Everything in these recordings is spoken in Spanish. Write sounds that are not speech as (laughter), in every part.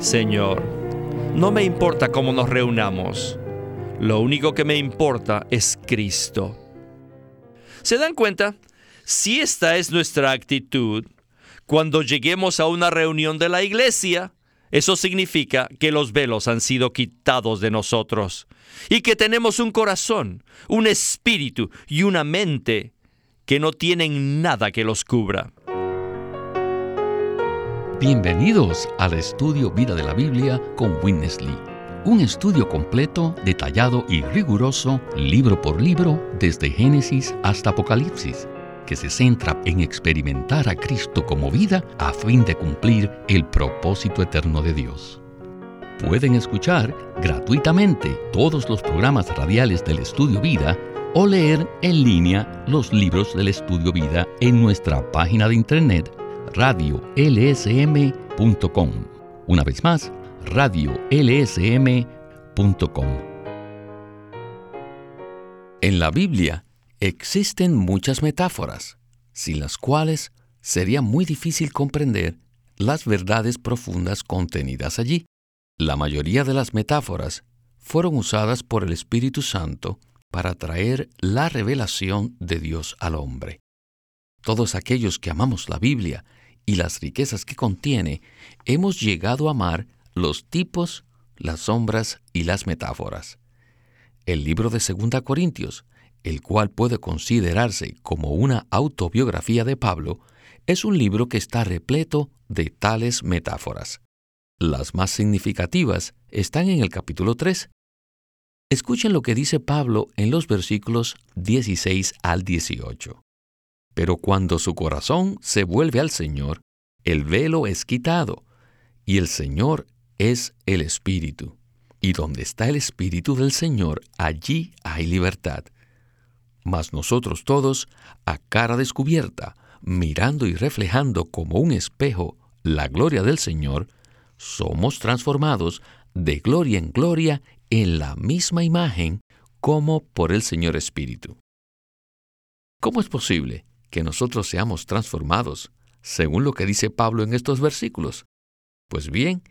Señor, no me importa cómo nos reunamos, lo único que me importa es Cristo. ¿Se dan cuenta? Si esta es nuestra actitud, cuando lleguemos a una reunión de la iglesia, eso significa que los velos han sido quitados de nosotros y que tenemos un corazón, un espíritu y una mente que no tienen nada que los cubra. Bienvenidos al estudio Vida de la Biblia con Winnesley. Un estudio completo, detallado y riguroso, libro por libro, desde Génesis hasta Apocalipsis, que se centra en experimentar a Cristo como vida a fin de cumplir el propósito eterno de Dios. Pueden escuchar gratuitamente todos los programas radiales del Estudio Vida o leer en línea los libros del Estudio Vida en nuestra página de internet radiolsm.com. Una vez más, radiolsm.com. En la Biblia existen muchas metáforas, sin las cuales sería muy difícil comprender las verdades profundas contenidas allí. La mayoría de las metáforas fueron usadas por el Espíritu Santo para traer la revelación de Dios al hombre. Todos aquellos que amamos la Biblia y las riquezas que contiene, hemos llegado a amar los tipos, las sombras y las metáforas. El libro de 2 Corintios, el cual puede considerarse como una autobiografía de Pablo, es un libro que está repleto de tales metáforas. Las más significativas están en el capítulo 3. Escuchen lo que dice Pablo en los versículos 16 al 18. Pero cuando su corazón se vuelve al Señor, el velo es quitado, y el Señor es el Espíritu. Y donde está el Espíritu del Señor, allí hay libertad. Mas nosotros todos, a cara descubierta, mirando y reflejando como un espejo la gloria del Señor, somos transformados de gloria en gloria en la misma imagen como por el Señor Espíritu. ¿Cómo es posible que nosotros seamos transformados, según lo que dice Pablo en estos versículos? Pues bien,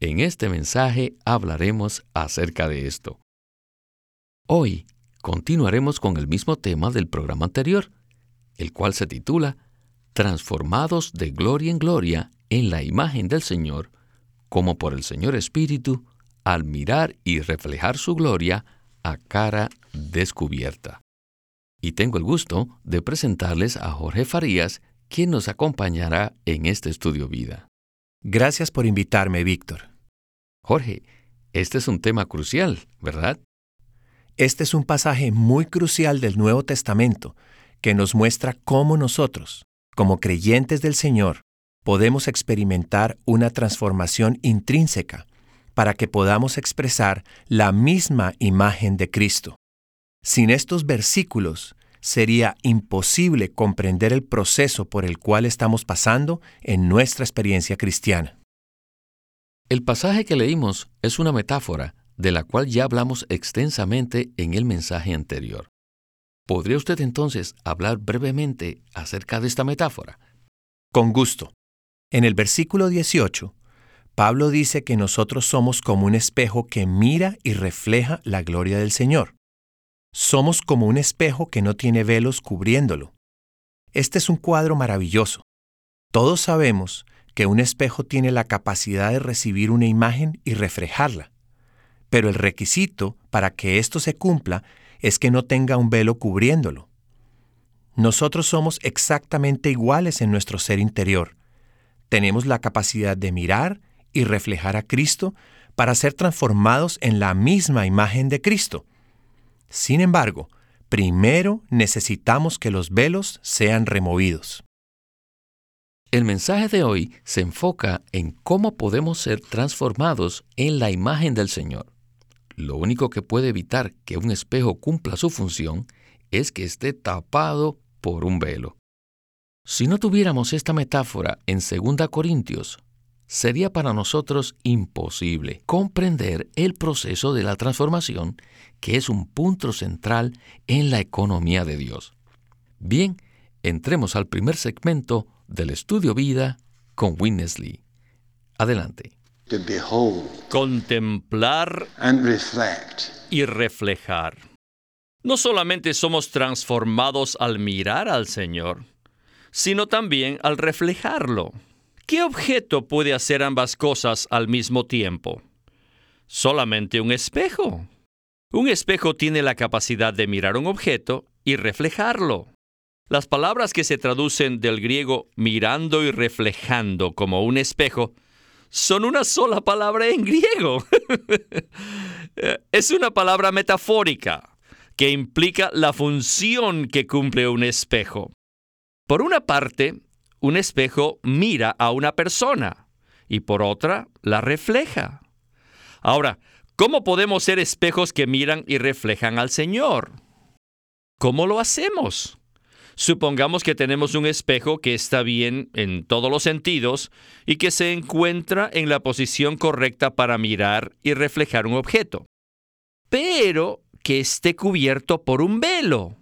en este mensaje hablaremos acerca de esto. Hoy continuaremos con el mismo tema del programa anterior, el cual se titula Transformados de gloria en gloria en la imagen del Señor, como por el Señor Espíritu, al mirar y reflejar su gloria a cara descubierta y tengo el gusto de presentarles a Jorge Farías, quien nos acompañará en este estudio vida. Gracias por invitarme, Víctor. Jorge, este es un tema crucial, ¿verdad? Este es un pasaje muy crucial del Nuevo Testamento que nos muestra cómo nosotros, como creyentes del Señor, podemos experimentar una transformación intrínseca para que podamos expresar la misma imagen de Cristo. Sin estos versículos, sería imposible comprender el proceso por el cual estamos pasando en nuestra experiencia cristiana. El pasaje que leímos es una metáfora de la cual ya hablamos extensamente en el mensaje anterior. ¿Podría usted entonces hablar brevemente acerca de esta metáfora? Con gusto. En el versículo 18, Pablo dice que nosotros somos como un espejo que mira y refleja la gloria del Señor. Somos como un espejo que no tiene velos cubriéndolo. Este es un cuadro maravilloso. Todos sabemos que un espejo tiene la capacidad de recibir una imagen y reflejarla, pero el requisito para que esto se cumpla es que no tenga un velo cubriéndolo. Nosotros somos exactamente iguales en nuestro ser interior. Tenemos la capacidad de mirar y reflejar a Cristo para ser transformados en la misma imagen de Cristo. Sin embargo, primero necesitamos que los velos sean removidos. El mensaje de hoy se enfoca en cómo podemos ser transformados en la imagen del Señor. Lo único que puede evitar que un espejo cumpla su función es que esté tapado por un velo. Si no tuviéramos esta metáfora en 2 Corintios, sería para nosotros imposible comprender el proceso de la transformación, que es un punto central en la economía de Dios. Bien, entremos al primer segmento del estudio vida con Winnesley. Adelante. to behold contemplar and reflect y reflejar. No solamente somos transformados al mirar al Señor, sino también al reflejarlo. ¿Qué objeto puede hacer ambas cosas al mismo tiempo? Solamente un espejo. Un espejo tiene la capacidad de mirar un objeto y reflejarlo. Las palabras que se traducen del griego mirando y reflejando como un espejo son una sola palabra en griego. (laughs) es una palabra metafórica que implica la función que cumple un espejo. Por una parte, un espejo mira a una persona y por otra la refleja. Ahora, ¿cómo podemos ser espejos que miran y reflejan al Señor? ¿Cómo lo hacemos? Supongamos que tenemos un espejo que está bien en todos los sentidos y que se encuentra en la posición correcta para mirar y reflejar un objeto, pero que esté cubierto por un velo.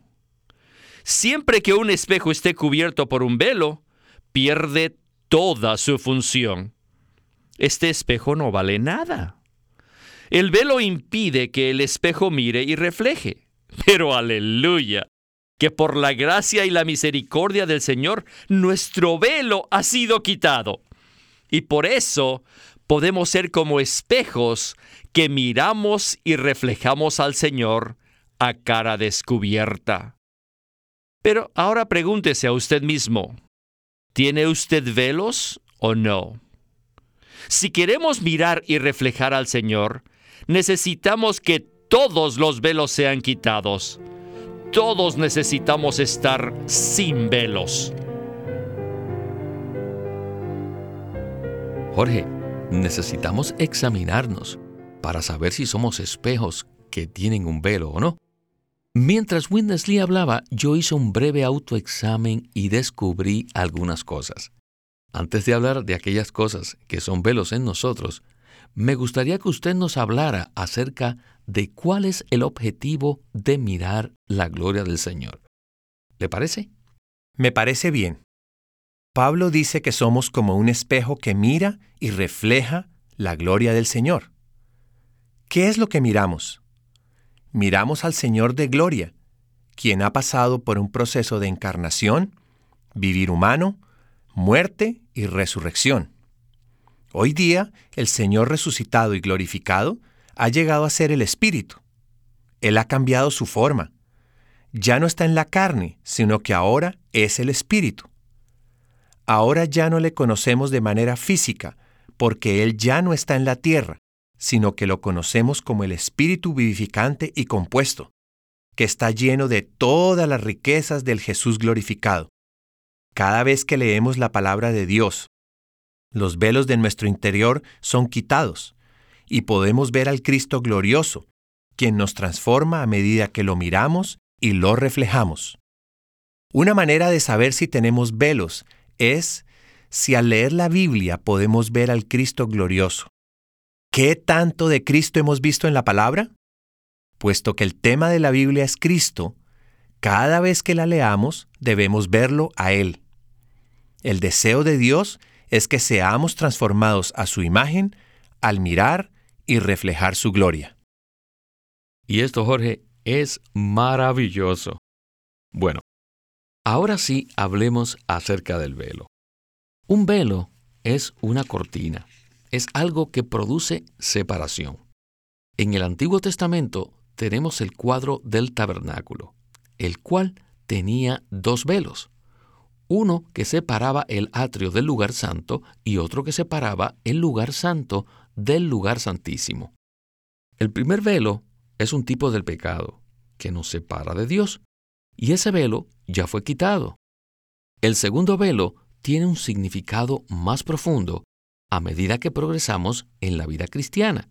Siempre que un espejo esté cubierto por un velo, pierde toda su función. Este espejo no vale nada. El velo impide que el espejo mire y refleje. Pero aleluya, que por la gracia y la misericordia del Señor nuestro velo ha sido quitado. Y por eso podemos ser como espejos que miramos y reflejamos al Señor a cara descubierta. Pero ahora pregúntese a usted mismo, ¿tiene usted velos o no? Si queremos mirar y reflejar al Señor, necesitamos que todos los velos sean quitados. Todos necesitamos estar sin velos. Jorge, necesitamos examinarnos para saber si somos espejos que tienen un velo o no. Mientras Witness Lee hablaba, yo hice un breve autoexamen y descubrí algunas cosas. Antes de hablar de aquellas cosas que son velos en nosotros, me gustaría que usted nos hablara acerca de cuál es el objetivo de mirar la gloria del Señor. ¿Le parece? Me parece bien. Pablo dice que somos como un espejo que mira y refleja la gloria del Señor. ¿Qué es lo que miramos? Miramos al Señor de gloria, quien ha pasado por un proceso de encarnación, vivir humano, muerte y resurrección. Hoy día, el Señor resucitado y glorificado ha llegado a ser el Espíritu. Él ha cambiado su forma. Ya no está en la carne, sino que ahora es el Espíritu. Ahora ya no le conocemos de manera física, porque Él ya no está en la tierra, sino que lo conocemos como el Espíritu vivificante y compuesto, que está lleno de todas las riquezas del Jesús glorificado. Cada vez que leemos la palabra de Dios, los velos de nuestro interior son quitados y podemos ver al Cristo glorioso, quien nos transforma a medida que lo miramos y lo reflejamos. Una manera de saber si tenemos velos es si al leer la Biblia podemos ver al Cristo glorioso. ¿Qué tanto de Cristo hemos visto en la palabra? Puesto que el tema de la Biblia es Cristo, cada vez que la leamos debemos verlo a Él. El deseo de Dios es que seamos transformados a su imagen al mirar y reflejar su gloria. Y esto, Jorge, es maravilloso. Bueno, ahora sí hablemos acerca del velo. Un velo es una cortina, es algo que produce separación. En el Antiguo Testamento tenemos el cuadro del tabernáculo, el cual tenía dos velos, uno que separaba el atrio del lugar santo y otro que separaba el lugar santo del lugar santísimo. El primer velo es un tipo del pecado que nos separa de Dios, y ese velo ya fue quitado. El segundo velo tiene un significado más profundo a medida que progresamos en la vida cristiana.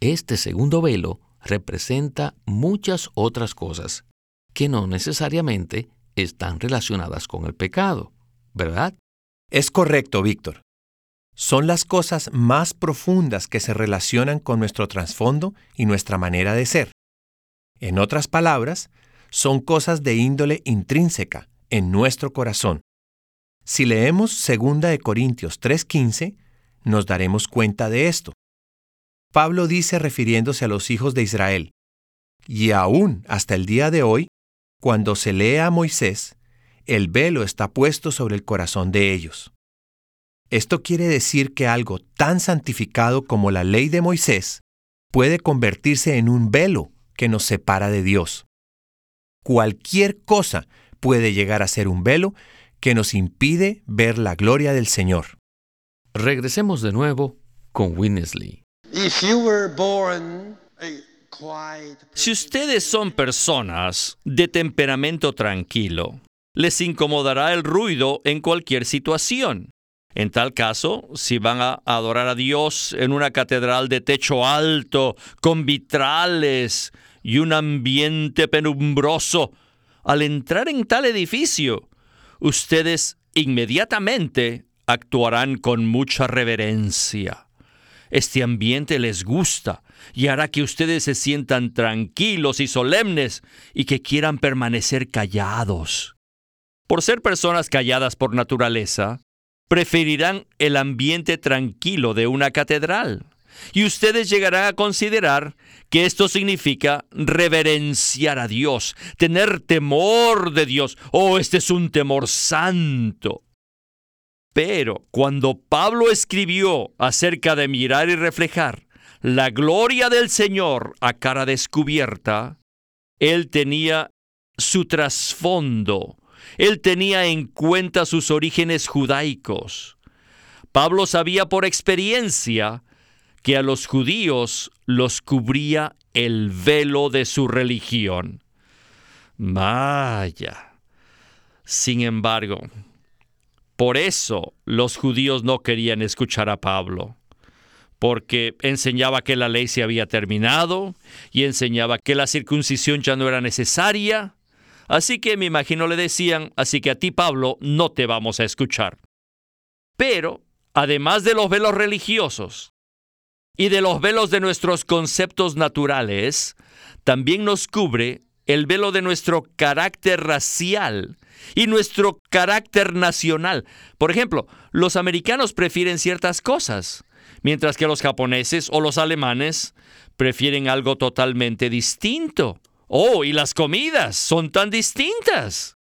Este segundo velo representa muchas otras cosas que no necesariamente están relacionadas con el pecado, ¿verdad? Es correcto, Víctor. Son las cosas más profundas que se relacionan con nuestro trasfondo y nuestra manera de ser. En otras palabras, son cosas de índole intrínseca en nuestro corazón. Si leemos 2 de Corintios 3:15, nos daremos cuenta de esto. Pablo dice refiriéndose a los hijos de Israel, y aún hasta el día de hoy, cuando se lee a Moisés, el velo está puesto sobre el corazón de ellos. Esto quiere decir que algo tan santificado como la ley de Moisés puede convertirse en un velo que nos separa de Dios. Cualquier cosa puede llegar a ser un velo que nos impide ver la gloria del Señor. Regresemos de nuevo con Winnesley. Si ustedes son personas de temperamento tranquilo, les incomodará el ruido en cualquier situación. En tal caso, si van a adorar a Dios en una catedral de techo alto, con vitrales y un ambiente penumbroso, al entrar en tal edificio, ustedes inmediatamente actuarán con mucha reverencia. Este ambiente les gusta y hará que ustedes se sientan tranquilos y solemnes y que quieran permanecer callados. Por ser personas calladas por naturaleza, preferirán el ambiente tranquilo de una catedral. Y ustedes llegarán a considerar que esto significa reverenciar a Dios, tener temor de Dios. Oh, este es un temor santo. Pero cuando Pablo escribió acerca de mirar y reflejar la gloria del Señor a cara descubierta, él tenía su trasfondo, él tenía en cuenta sus orígenes judaicos. Pablo sabía por experiencia que a los judíos los cubría el velo de su religión. Vaya. Sin embargo, por eso los judíos no querían escuchar a Pablo, porque enseñaba que la ley se había terminado y enseñaba que la circuncisión ya no era necesaria. Así que me imagino le decían, así que a ti Pablo no te vamos a escuchar. Pero, además de los velos religiosos y de los velos de nuestros conceptos naturales, también nos cubre el velo de nuestro carácter racial y nuestro carácter nacional. Por ejemplo, los americanos prefieren ciertas cosas, mientras que los japoneses o los alemanes prefieren algo totalmente distinto. Oh, y las comidas son tan distintas.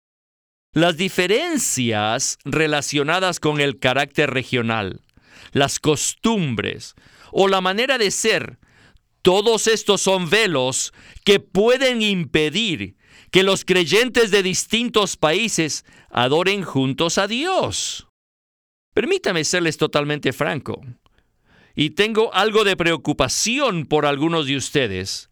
Las diferencias relacionadas con el carácter regional, las costumbres o la manera de ser todos estos son velos que pueden impedir que los creyentes de distintos países adoren juntos a Dios. Permítame serles totalmente franco. Y tengo algo de preocupación por algunos de ustedes,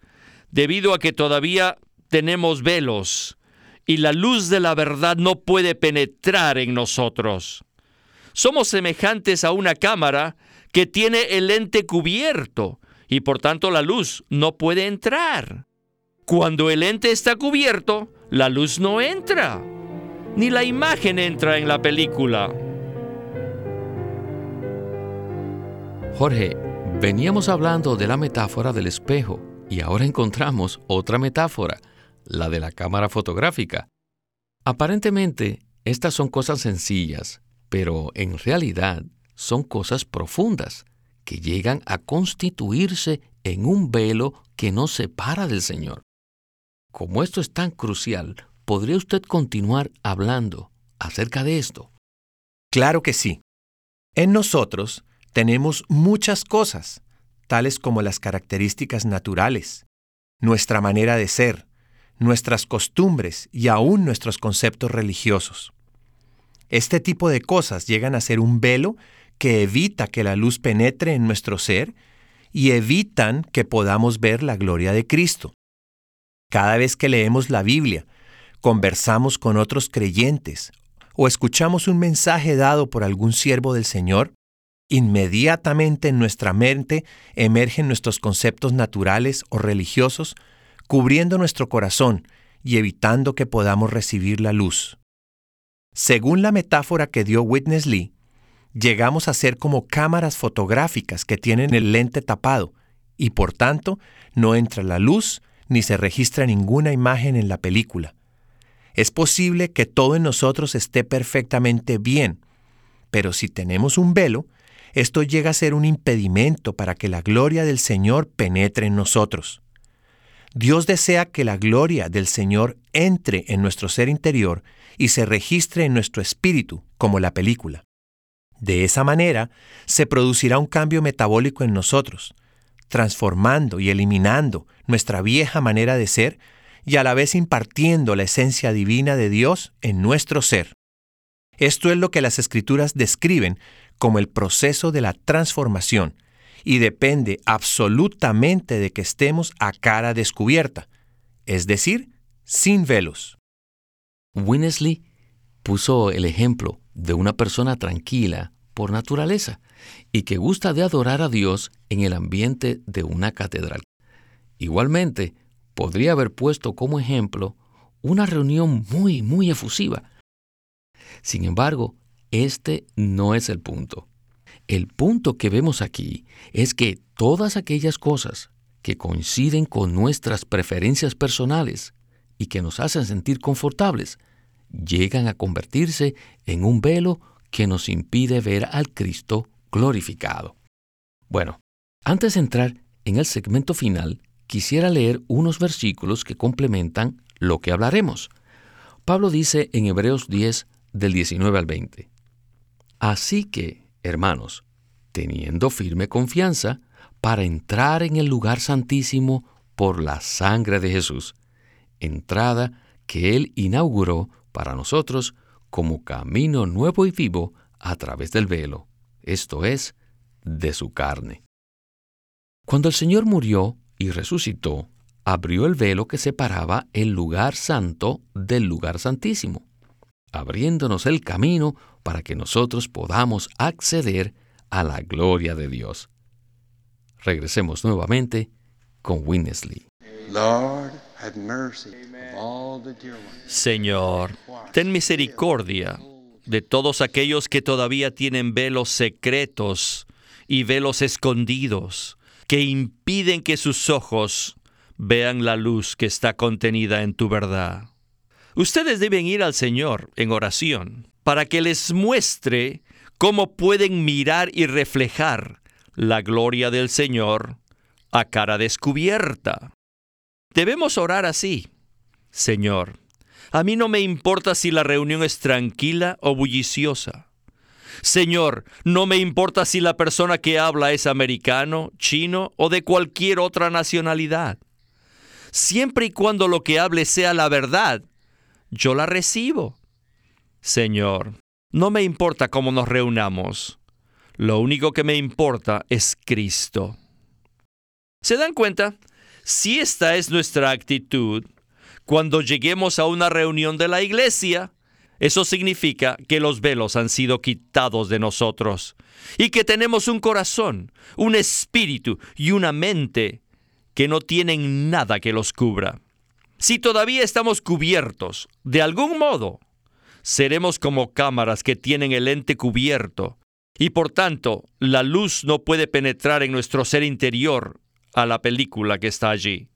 debido a que todavía tenemos velos y la luz de la verdad no puede penetrar en nosotros. Somos semejantes a una cámara que tiene el lente cubierto y por tanto la luz no puede entrar. Cuando el ente está cubierto, la luz no entra, ni la imagen entra en la película. Jorge, veníamos hablando de la metáfora del espejo y ahora encontramos otra metáfora, la de la cámara fotográfica. Aparentemente, estas son cosas sencillas, pero en realidad son cosas profundas que llegan a constituirse en un velo que nos separa del Señor. Como esto es tan crucial, ¿podría usted continuar hablando acerca de esto? Claro que sí. En nosotros tenemos muchas cosas, tales como las características naturales, nuestra manera de ser, nuestras costumbres y aún nuestros conceptos religiosos. Este tipo de cosas llegan a ser un velo que evita que la luz penetre en nuestro ser y evitan que podamos ver la gloria de Cristo. Cada vez que leemos la Biblia, conversamos con otros creyentes o escuchamos un mensaje dado por algún siervo del Señor, inmediatamente en nuestra mente emergen nuestros conceptos naturales o religiosos, cubriendo nuestro corazón y evitando que podamos recibir la luz. Según la metáfora que dio Witness Lee, llegamos a ser como cámaras fotográficas que tienen el lente tapado y por tanto no entra la luz ni se registra ninguna imagen en la película. Es posible que todo en nosotros esté perfectamente bien, pero si tenemos un velo, esto llega a ser un impedimento para que la gloria del Señor penetre en nosotros. Dios desea que la gloria del Señor entre en nuestro ser interior y se registre en nuestro espíritu, como la película. De esa manera, se producirá un cambio metabólico en nosotros, transformando y eliminando nuestra vieja manera de ser y a la vez impartiendo la esencia divina de Dios en nuestro ser. Esto es lo que las escrituras describen como el proceso de la transformación y depende absolutamente de que estemos a cara descubierta, es decir, sin velos. Winnesley puso el ejemplo de una persona tranquila por naturaleza y que gusta de adorar a Dios en el ambiente de una catedral. Igualmente, podría haber puesto como ejemplo una reunión muy, muy efusiva. Sin embargo, este no es el punto. El punto que vemos aquí es que todas aquellas cosas que coinciden con nuestras preferencias personales y que nos hacen sentir confortables, llegan a convertirse en un velo que nos impide ver al Cristo glorificado. Bueno, antes de entrar en el segmento final, quisiera leer unos versículos que complementan lo que hablaremos. Pablo dice en Hebreos 10 del 19 al 20, Así que, hermanos, teniendo firme confianza para entrar en el lugar santísimo por la sangre de Jesús, entrada que Él inauguró para nosotros como camino nuevo y vivo a través del velo, esto es, de su carne. Cuando el Señor murió y resucitó, abrió el velo que separaba el lugar santo del lugar santísimo, abriéndonos el camino para que nosotros podamos acceder a la gloria de Dios. Regresemos nuevamente con Winnesley. Señor, ten misericordia de todos aquellos que todavía tienen velos secretos y velos escondidos que impiden que sus ojos vean la luz que está contenida en tu verdad. Ustedes deben ir al Señor en oración para que les muestre cómo pueden mirar y reflejar la gloria del Señor a cara descubierta. Debemos orar así. Señor, a mí no me importa si la reunión es tranquila o bulliciosa. Señor, no me importa si la persona que habla es americano, chino o de cualquier otra nacionalidad. Siempre y cuando lo que hable sea la verdad, yo la recibo. Señor, no me importa cómo nos reunamos. Lo único que me importa es Cristo. ¿Se dan cuenta? Si esta es nuestra actitud, cuando lleguemos a una reunión de la iglesia, eso significa que los velos han sido quitados de nosotros y que tenemos un corazón, un espíritu y una mente que no tienen nada que los cubra. Si todavía estamos cubiertos, de algún modo, seremos como cámaras que tienen el lente cubierto, y por tanto la luz no puede penetrar en nuestro ser interior a la película que está allí.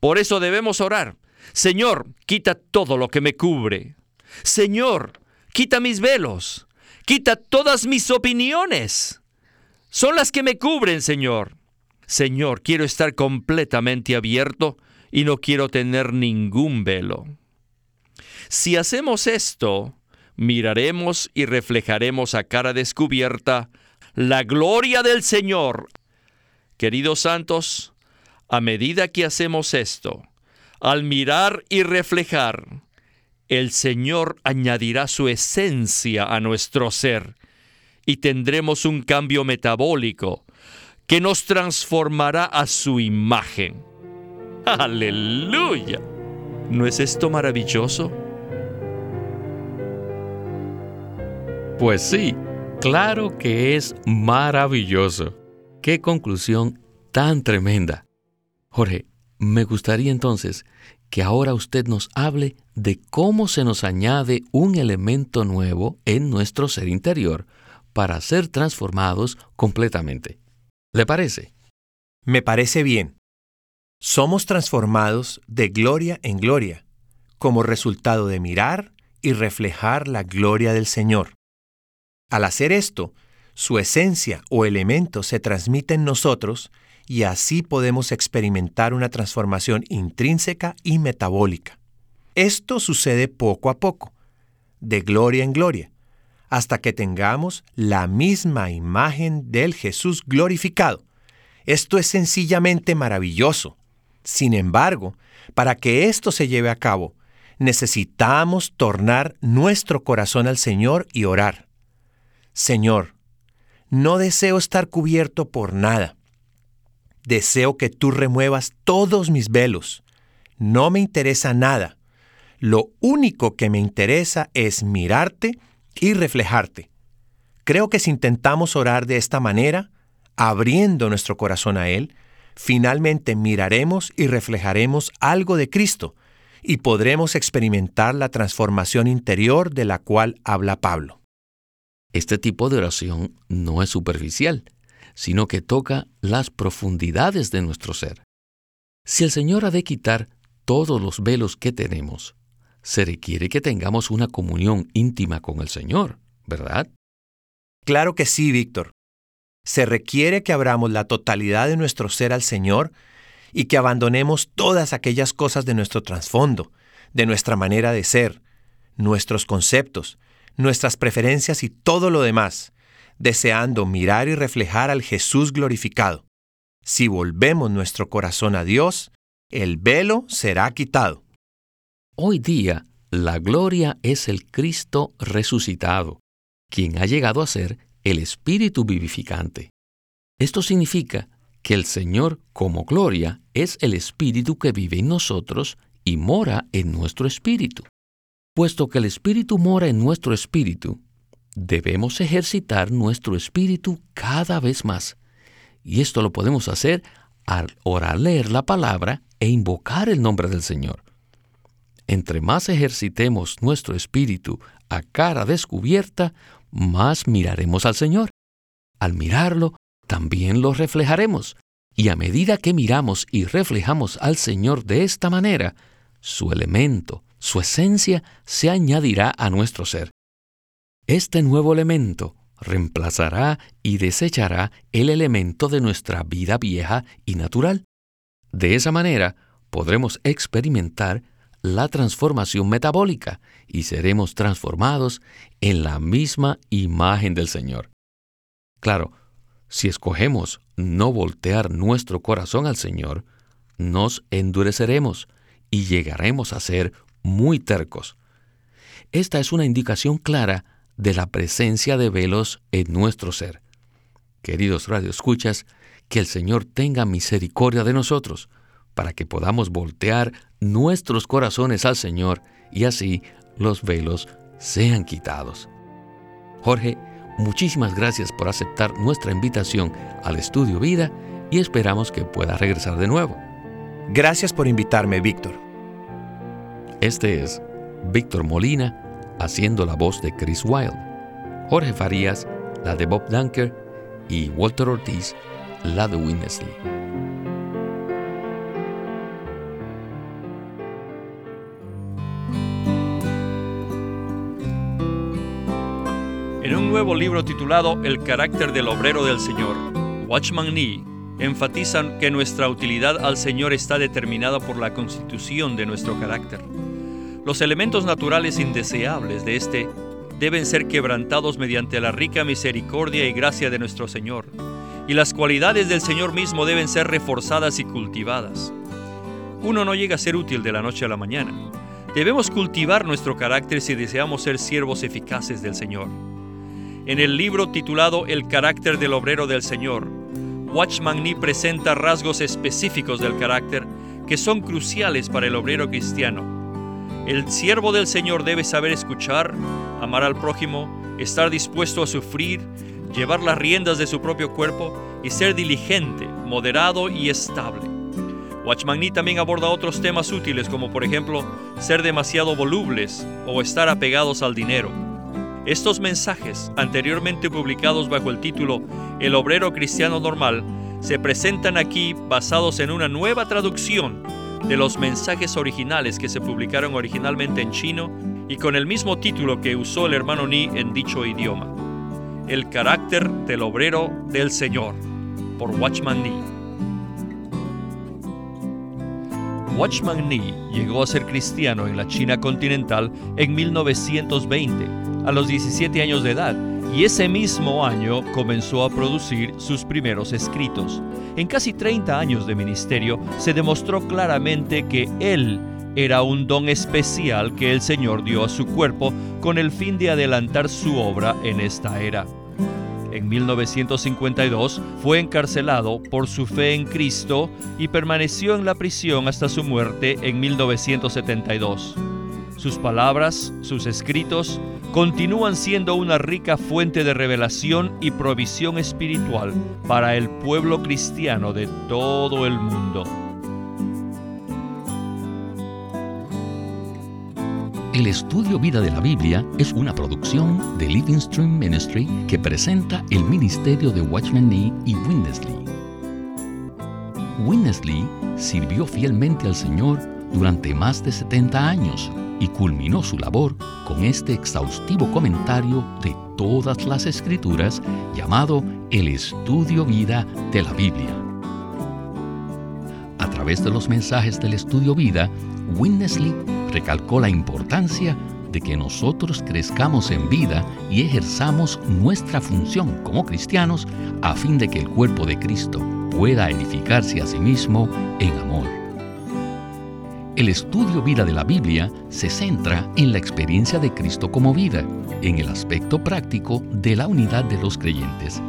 Por eso debemos orar. Señor, quita todo lo que me cubre. Señor, quita mis velos. Quita todas mis opiniones. Son las que me cubren, Señor. Señor, quiero estar completamente abierto y no quiero tener ningún velo. Si hacemos esto, miraremos y reflejaremos a cara descubierta la gloria del Señor. Queridos santos, a medida que hacemos esto, al mirar y reflejar, el Señor añadirá su esencia a nuestro ser y tendremos un cambio metabólico que nos transformará a su imagen. (laughs) Aleluya. ¿No es esto maravilloso? Pues sí, claro que es maravilloso. Qué conclusión tan tremenda. Jorge, me gustaría entonces que ahora usted nos hable de cómo se nos añade un elemento nuevo en nuestro ser interior para ser transformados completamente. ¿Le parece? Me parece bien. Somos transformados de gloria en gloria, como resultado de mirar y reflejar la gloria del Señor. Al hacer esto, su esencia o elemento se transmite en nosotros y así podemos experimentar una transformación intrínseca y metabólica. Esto sucede poco a poco, de gloria en gloria, hasta que tengamos la misma imagen del Jesús glorificado. Esto es sencillamente maravilloso. Sin embargo, para que esto se lleve a cabo, necesitamos tornar nuestro corazón al Señor y orar. Señor, no deseo estar cubierto por nada. Deseo que tú remuevas todos mis velos. No me interesa nada. Lo único que me interesa es mirarte y reflejarte. Creo que si intentamos orar de esta manera, abriendo nuestro corazón a Él, finalmente miraremos y reflejaremos algo de Cristo y podremos experimentar la transformación interior de la cual habla Pablo. Este tipo de oración no es superficial, sino que toca las profundidades de nuestro ser. Si el Señor ha de quitar todos los velos que tenemos, se requiere que tengamos una comunión íntima con el Señor, ¿verdad? Claro que sí, Víctor. Se requiere que abramos la totalidad de nuestro ser al Señor y que abandonemos todas aquellas cosas de nuestro trasfondo, de nuestra manera de ser, nuestros conceptos, nuestras preferencias y todo lo demás, deseando mirar y reflejar al Jesús glorificado. Si volvemos nuestro corazón a Dios, el velo será quitado. Hoy día, la gloria es el Cristo resucitado, quien ha llegado a ser el Espíritu vivificante. Esto significa que el Señor como gloria es el Espíritu que vive en nosotros y mora en nuestro espíritu. Puesto que el Espíritu mora en nuestro espíritu, debemos ejercitar nuestro espíritu cada vez más. Y esto lo podemos hacer al orar leer la palabra e invocar el nombre del Señor. Entre más ejercitemos nuestro espíritu a cara descubierta, más miraremos al Señor. Al mirarlo, también lo reflejaremos. Y a medida que miramos y reflejamos al Señor de esta manera, su elemento, su esencia se añadirá a nuestro ser. Este nuevo elemento reemplazará y desechará el elemento de nuestra vida vieja y natural. De esa manera podremos experimentar la transformación metabólica y seremos transformados en la misma imagen del Señor. Claro, si escogemos no voltear nuestro corazón al Señor, nos endureceremos y llegaremos a ser muy tercos. Esta es una indicación clara de la presencia de velos en nuestro ser. Queridos radioescuchas, que el Señor tenga misericordia de nosotros, para que podamos voltear nuestros corazones al Señor y así los velos sean quitados. Jorge, muchísimas gracias por aceptar nuestra invitación al estudio vida y esperamos que pueda regresar de nuevo. Gracias por invitarme, Víctor. Este es Víctor Molina haciendo la voz de Chris Wilde, Jorge Farías, la de Bob Dunker y Walter Ortiz, la de Winnesley. En un nuevo libro titulado El carácter del obrero del Señor, Watchman Nee enfatizan que nuestra utilidad al Señor está determinada por la constitución de nuestro carácter. Los elementos naturales indeseables de este deben ser quebrantados mediante la rica misericordia y gracia de nuestro Señor, y las cualidades del Señor mismo deben ser reforzadas y cultivadas. Uno no llega a ser útil de la noche a la mañana. Debemos cultivar nuestro carácter si deseamos ser siervos eficaces del Señor. En el libro titulado El carácter del obrero del Señor, Watchman Nee presenta rasgos específicos del carácter que son cruciales para el obrero cristiano. El siervo del Señor debe saber escuchar, amar al prójimo, estar dispuesto a sufrir, llevar las riendas de su propio cuerpo y ser diligente, moderado y estable. Watchman Nee también aborda otros temas útiles como por ejemplo ser demasiado volubles o estar apegados al dinero. Estos mensajes, anteriormente publicados bajo el título El obrero cristiano normal, se presentan aquí basados en una nueva traducción de los mensajes originales que se publicaron originalmente en chino y con el mismo título que usó el hermano Ni en dicho idioma. El carácter del obrero del Señor, por Watchman Nee. Watchman Nee llegó a ser cristiano en la China continental en 1920, a los 17 años de edad, y ese mismo año comenzó a producir sus primeros escritos. En casi 30 años de ministerio se demostró claramente que él era un don especial que el Señor dio a su cuerpo con el fin de adelantar su obra en esta era. En 1952 fue encarcelado por su fe en Cristo y permaneció en la prisión hasta su muerte en 1972. Sus palabras, sus escritos, continúan siendo una rica fuente de revelación y provisión espiritual para el pueblo cristiano de todo el mundo. El estudio Vida de la Biblia es una producción de Living Stream Ministry que presenta el ministerio de Watchman Nee y Winnesley. Winnesley sirvió fielmente al Señor durante más de 70 años y culminó su labor con este exhaustivo comentario de todas las escrituras llamado El Estudio Vida de la Biblia. A través de los mensajes del Estudio Vida, Winnesley recalcó la importancia de que nosotros crezcamos en vida y ejerzamos nuestra función como cristianos a fin de que el cuerpo de Cristo pueda edificarse a sí mismo en amor. El estudio vida de la Biblia se centra en la experiencia de Cristo como vida, en el aspecto práctico de la unidad de los creyentes.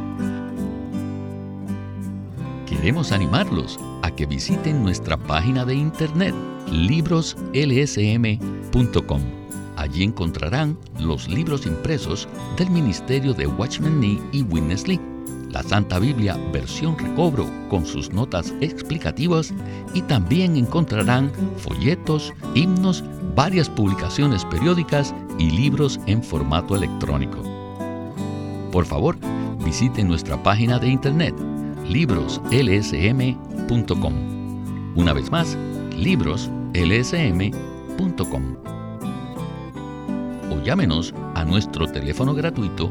Queremos animarlos a que visiten nuestra página de internet libroslsm.com. Allí encontrarán los libros impresos del Ministerio de Watchman Nee y Witness Lee, la Santa Biblia versión recobro con sus notas explicativas y también encontrarán folletos, himnos, varias publicaciones periódicas y libros en formato electrónico. Por favor, visiten nuestra página de internet libroslsm.com. Una vez más, libroslsm.com. O llámenos a nuestro teléfono gratuito